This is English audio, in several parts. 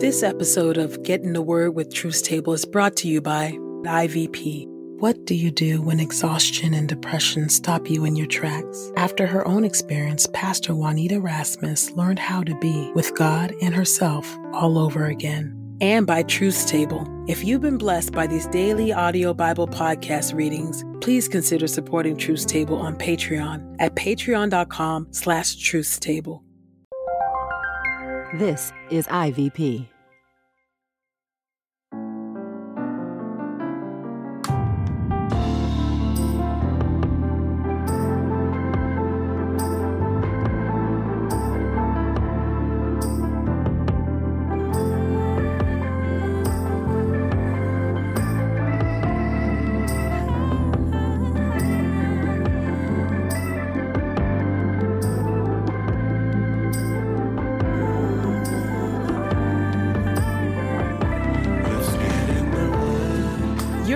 This episode of Get in the Word with Truth's Table is brought to you by IVP. What do you do when exhaustion and depression stop you in your tracks? After her own experience, Pastor Juanita Rasmus learned how to be with God and herself all over again. And by Truth's Table. If you've been blessed by these daily audio Bible podcast readings, please consider supporting Truth's Table on Patreon at patreon.com slash truthstable. This is IVP.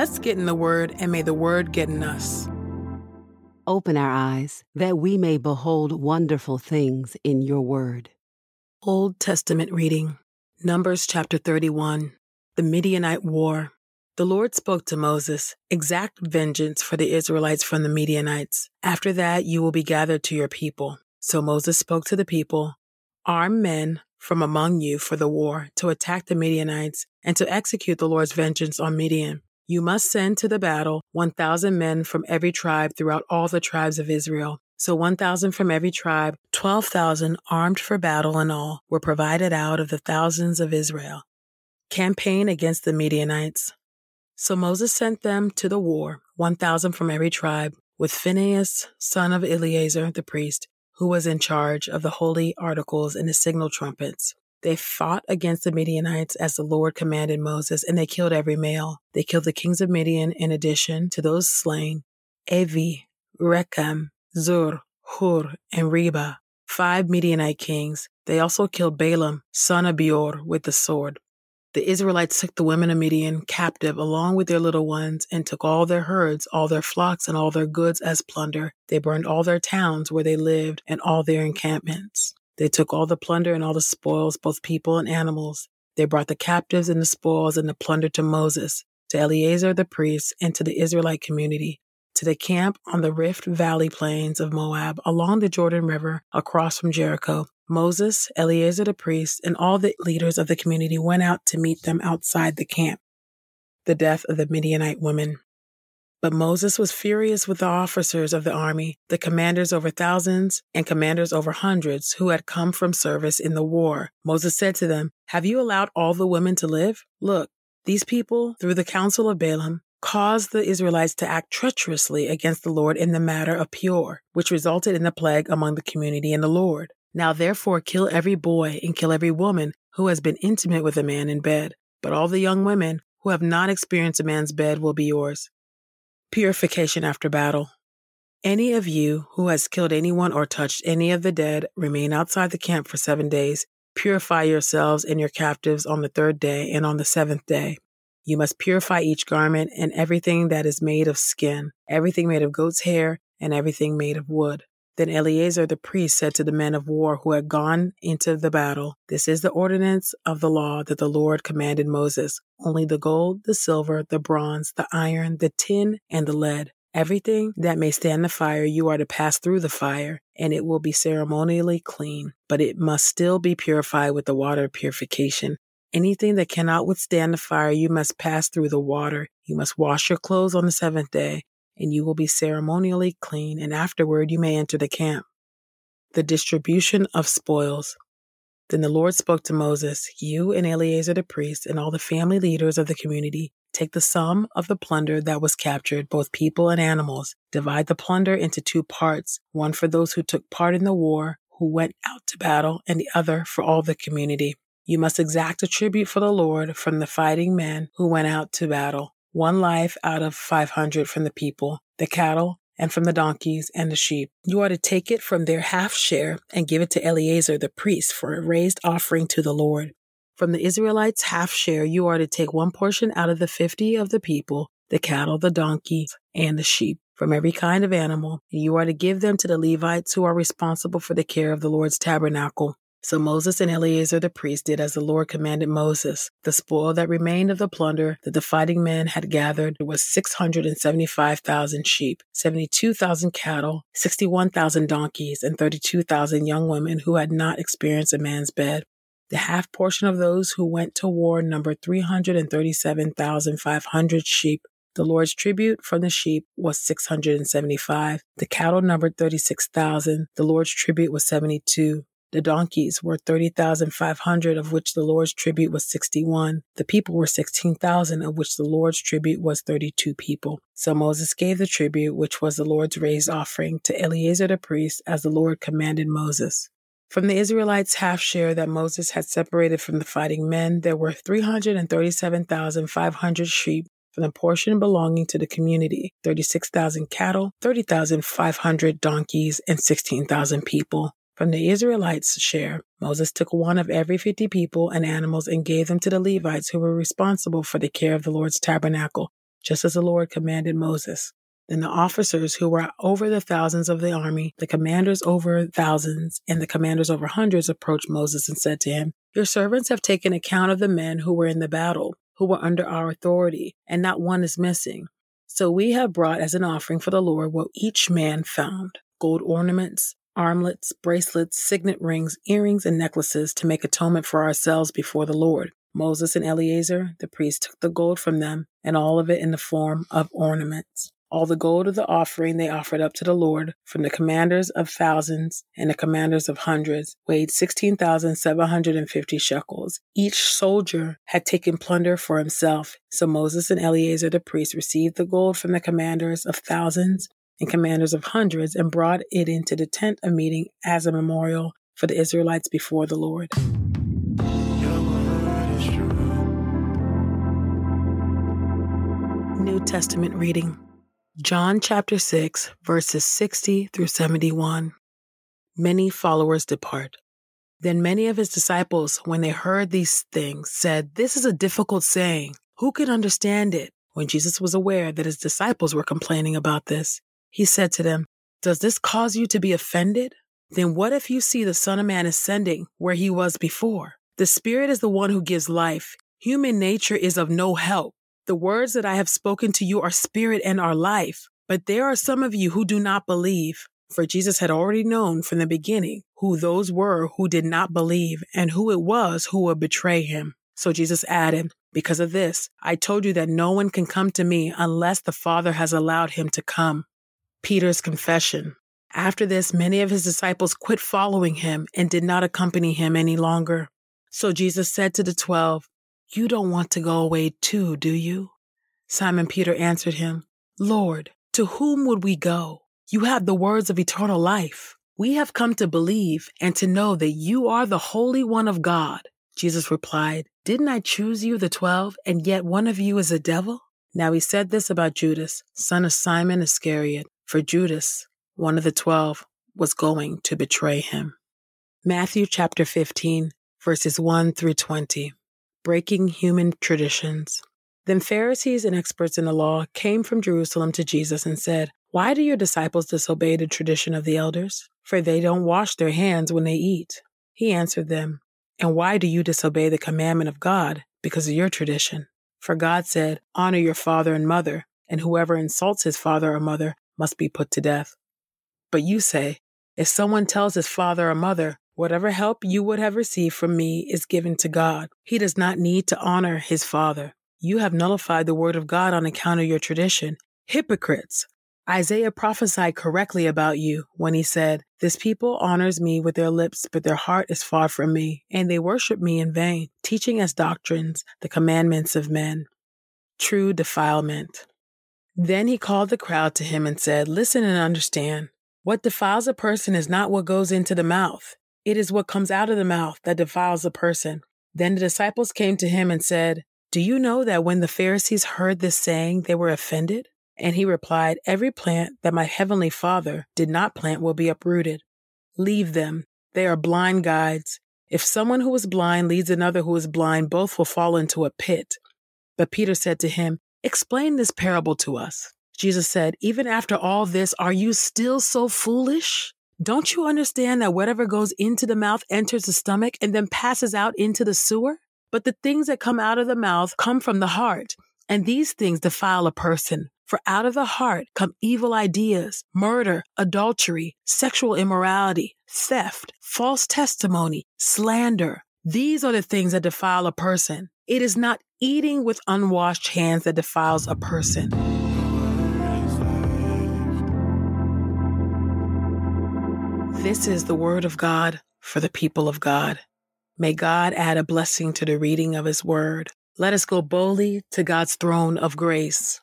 Let's get in the Word, and may the Word get in us. Open our eyes that we may behold wonderful things in your word. Old Testament reading Numbers chapter 31 The Midianite War. The Lord spoke to Moses, Exact vengeance for the Israelites from the Midianites. After that, you will be gathered to your people. So Moses spoke to the people Arm men from among you for the war to attack the Midianites and to execute the Lord's vengeance on Midian. You must send to the battle 1,000 men from every tribe throughout all the tribes of Israel. So 1,000 from every tribe, 12,000 armed for battle in all, were provided out of the thousands of Israel. Campaign against the Midianites. So Moses sent them to the war, 1,000 from every tribe, with Phinehas, son of Eleazar the priest, who was in charge of the holy articles and the signal trumpets. They fought against the Midianites as the Lord commanded Moses, and they killed every male. They killed the kings of Midian in addition to those slain Evi, Rekem, Zur, Hur, and Reba, five Midianite kings. They also killed Balaam, son of Beor, with the sword. The Israelites took the women of Midian captive along with their little ones and took all their herds, all their flocks, and all their goods as plunder. They burned all their towns where they lived and all their encampments. They took all the plunder and all the spoils, both people and animals. They brought the captives and the spoils and the plunder to Moses, to Eleazar the priest, and to the Israelite community, to the camp on the Rift Valley plains of Moab, along the Jordan River, across from Jericho. Moses, Eleazar the priest, and all the leaders of the community went out to meet them outside the camp. The death of the Midianite women. But Moses was furious with the officers of the army, the commanders over thousands and commanders over hundreds who had come from service in the war. Moses said to them, Have you allowed all the women to live? Look, these people, through the counsel of Balaam, caused the Israelites to act treacherously against the Lord in the matter of Peor, which resulted in the plague among the community and the Lord. Now therefore kill every boy and kill every woman who has been intimate with a man in bed, but all the young women who have not experienced a man's bed will be yours. Purification after battle. Any of you who has killed anyone or touched any of the dead, remain outside the camp for seven days. Purify yourselves and your captives on the third day and on the seventh day. You must purify each garment and everything that is made of skin, everything made of goat's hair, and everything made of wood. Then Eleazar the priest said to the men of war who had gone into the battle, This is the ordinance of the law that the Lord commanded Moses. Only the gold, the silver, the bronze, the iron, the tin, and the lead. Everything that may stand the fire, you are to pass through the fire, and it will be ceremonially clean, but it must still be purified with the water of purification. Anything that cannot withstand the fire, you must pass through the water. You must wash your clothes on the seventh day, and you will be ceremonially clean, and afterward you may enter the camp. The distribution of spoils. Then the Lord spoke to Moses, You and Eleazar the priest, and all the family leaders of the community, take the sum of the plunder that was captured, both people and animals, divide the plunder into two parts, one for those who took part in the war, who went out to battle, and the other for all the community. You must exact a tribute for the Lord from the fighting men who went out to battle, one life out of 500 from the people, the cattle, and from the donkeys and the sheep. You are to take it from their half share and give it to Eleazar the priest for a raised offering to the Lord. From the Israelites' half share, you are to take one portion out of the fifty of the people, the cattle, the donkeys, and the sheep, from every kind of animal, and you are to give them to the Levites who are responsible for the care of the Lord's tabernacle. So Moses and Eleazar the priest did as the Lord commanded Moses. The spoil that remained of the plunder that the fighting men had gathered was 675,000 sheep, 72,000 cattle, 61,000 donkeys, and 32,000 young women who had not experienced a man's bed. The half portion of those who went to war numbered 337,500 sheep. The Lord's tribute from the sheep was 675. The cattle numbered 36,000. The Lord's tribute was 72. The donkeys were 30,500, of which the Lord's tribute was 61. The people were 16,000, of which the Lord's tribute was 32 people. So Moses gave the tribute, which was the Lord's raised offering, to Eleazar the priest, as the Lord commanded Moses. From the Israelites' half share that Moses had separated from the fighting men, there were 337,500 sheep from the portion belonging to the community 36,000 cattle, 30,500 donkeys, and 16,000 people. From the Israelites' share, Moses took one of every 50 people and animals and gave them to the Levites who were responsible for the care of the Lord's tabernacle, just as the Lord commanded Moses. Then the officers who were over the thousands of the army, the commanders over thousands, and the commanders over hundreds approached Moses and said to him, Your servants have taken account of the men who were in the battle, who were under our authority, and not one is missing. So we have brought as an offering for the Lord what each man found gold ornaments, armlets, bracelets, signet rings, earrings, and necklaces to make atonement for ourselves before the Lord. Moses and Eleazar, the priest, took the gold from them, and all of it in the form of ornaments. All the gold of the offering they offered up to the Lord from the commanders of thousands and the commanders of hundreds weighed 16,750 shekels. Each soldier had taken plunder for himself. So Moses and Eleazar the priest received the gold from the commanders of thousands and commanders of hundreds and brought it into the tent of meeting as a memorial for the Israelites before the Lord. New Testament reading. John chapter 6, verses 60 through 71. Many followers depart. Then many of his disciples, when they heard these things, said, This is a difficult saying. Who can understand it? When Jesus was aware that his disciples were complaining about this, he said to them, Does this cause you to be offended? Then what if you see the Son of Man ascending where he was before? The Spirit is the one who gives life. Human nature is of no help. The words that I have spoken to you are spirit and are life. But there are some of you who do not believe. For Jesus had already known from the beginning who those were who did not believe and who it was who would betray him. So Jesus added, Because of this, I told you that no one can come to me unless the Father has allowed him to come. Peter's confession. After this, many of his disciples quit following him and did not accompany him any longer. So Jesus said to the twelve, you don't want to go away too, do you? Simon Peter answered him, Lord, to whom would we go? You have the words of eternal life. We have come to believe and to know that you are the Holy One of God. Jesus replied, Didn't I choose you, the twelve, and yet one of you is a devil? Now he said this about Judas, son of Simon Iscariot, for Judas, one of the twelve, was going to betray him. Matthew chapter 15, verses 1 through 20 breaking human traditions. Then Pharisees and experts in the law came from Jerusalem to Jesus and said, Why do your disciples disobey the tradition of the elders? For they don't wash their hands when they eat. He answered them, And why do you disobey the commandment of God? Because of your tradition. For God said, Honor your father and mother, and whoever insults his father or mother must be put to death. But you say, If someone tells his father or mother, Whatever help you would have received from me is given to God. He does not need to honor his Father. You have nullified the word of God on account of your tradition. Hypocrites! Isaiah prophesied correctly about you when he said, This people honors me with their lips, but their heart is far from me, and they worship me in vain, teaching as doctrines the commandments of men. true defilement. Then he called the crowd to him and said, Listen and understand. What defiles a person is not what goes into the mouth, it is what comes out of the mouth that defiles a person. Then the disciples came to him and said, Do you know that when the Pharisees heard this saying, they were offended? And he replied, Every plant that my heavenly Father did not plant will be uprooted. Leave them. They are blind guides. If someone who is blind leads another who is blind, both will fall into a pit. But Peter said to him, Explain this parable to us. Jesus said, Even after all this, are you still so foolish? Don't you understand that whatever goes into the mouth enters the stomach and then passes out into the sewer? But the things that come out of the mouth come from the heart, and these things defile a person. For out of the heart come evil ideas, murder, adultery, sexual immorality, theft, false testimony, slander. These are the things that defile a person. It is not eating with unwashed hands that defiles a person. This is the word of God for the people of God. May God add a blessing to the reading of his word. Let us go boldly to God's throne of grace.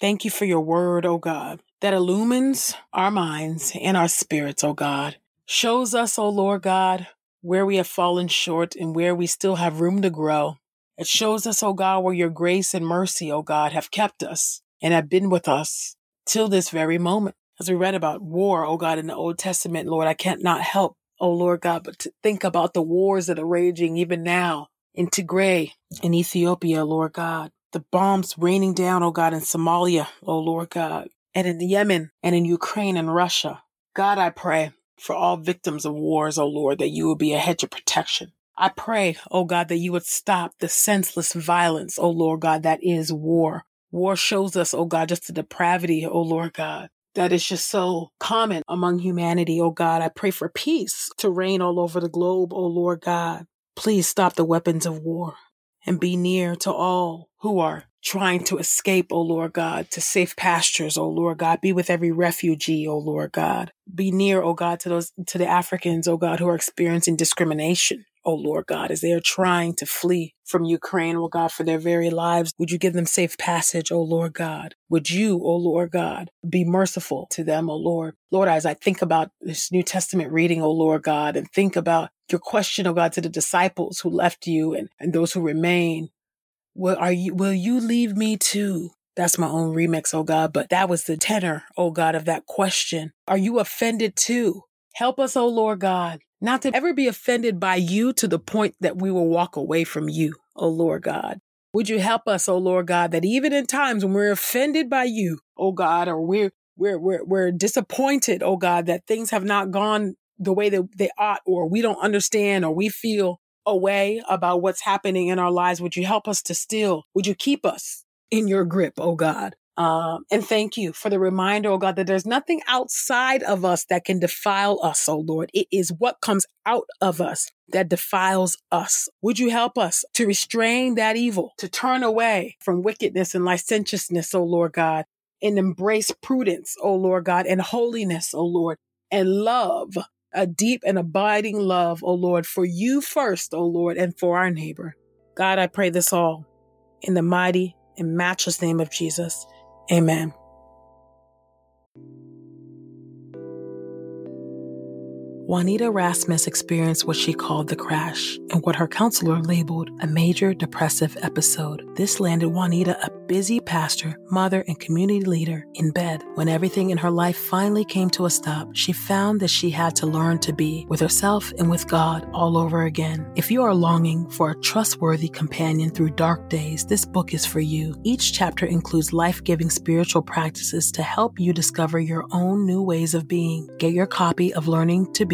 Thank you for your word, O God, that illumines our minds and our spirits, O God. Shows us, O Lord God, where we have fallen short and where we still have room to grow. It shows us, O God, where your grace and mercy, O God, have kept us and have been with us till this very moment. As we read about war, O God, in the Old Testament, Lord, I can't not help, O Lord God, but to think about the wars that are raging even now in Tigray, in Ethiopia, Lord God the bombs raining down, O God, in Somalia, O Lord God, and in Yemen and in Ukraine and Russia. God, I pray for all victims of wars, O Lord, that you will be a hedge of protection. I pray, oh God, that you would stop the senseless violence, oh Lord God, that is war. War shows us, oh God, just the depravity, oh Lord God, that is just so common among humanity, oh God. I pray for peace to reign all over the globe, oh Lord God. Please stop the weapons of war and be near to all who are trying to escape, O Lord God, to safe pastures, O Lord God. Be with every refugee, O Lord God. Be near, O God, to those, to the Africans, O God, who are experiencing discrimination. O Lord God, as they are trying to flee from Ukraine, O God, for their very lives. Would you give them safe passage, O Lord God? Would you, O Lord God, be merciful to them, O Lord? Lord, as I think about this New Testament reading, O Lord God, and think about your question, O God, to the disciples who left you and, and those who remain, will, are you, will you leave me too? That's my own remix, oh God, but that was the tenor, oh God, of that question. Are you offended too? Help us, oh Lord God, not to ever be offended by you to the point that we will walk away from you, O Lord God. Would you help us, O Lord God, that even in times when we're offended by you, O God, or we're we're we're, we're disappointed, O God, that things have not gone the way that they ought, or we don't understand, or we feel away about what's happening in our lives, would you help us to still, would you keep us in your grip, O God? Um, and thank you for the reminder, oh God, that there's nothing outside of us that can defile us, oh Lord. It is what comes out of us that defiles us. Would you help us to restrain that evil, to turn away from wickedness and licentiousness, oh Lord God, and embrace prudence, oh Lord God, and holiness, oh Lord, and love, a deep and abiding love, oh Lord, for you first, oh Lord, and for our neighbor. God, I pray this all in the mighty and matchless name of Jesus. Amen. Juanita Rasmus experienced what she called the crash and what her counselor labeled a major depressive episode. This landed Juanita, a busy pastor, mother, and community leader, in bed. When everything in her life finally came to a stop, she found that she had to learn to be with herself and with God all over again. If you are longing for a trustworthy companion through dark days, this book is for you. Each chapter includes life giving spiritual practices to help you discover your own new ways of being. Get your copy of Learning to Be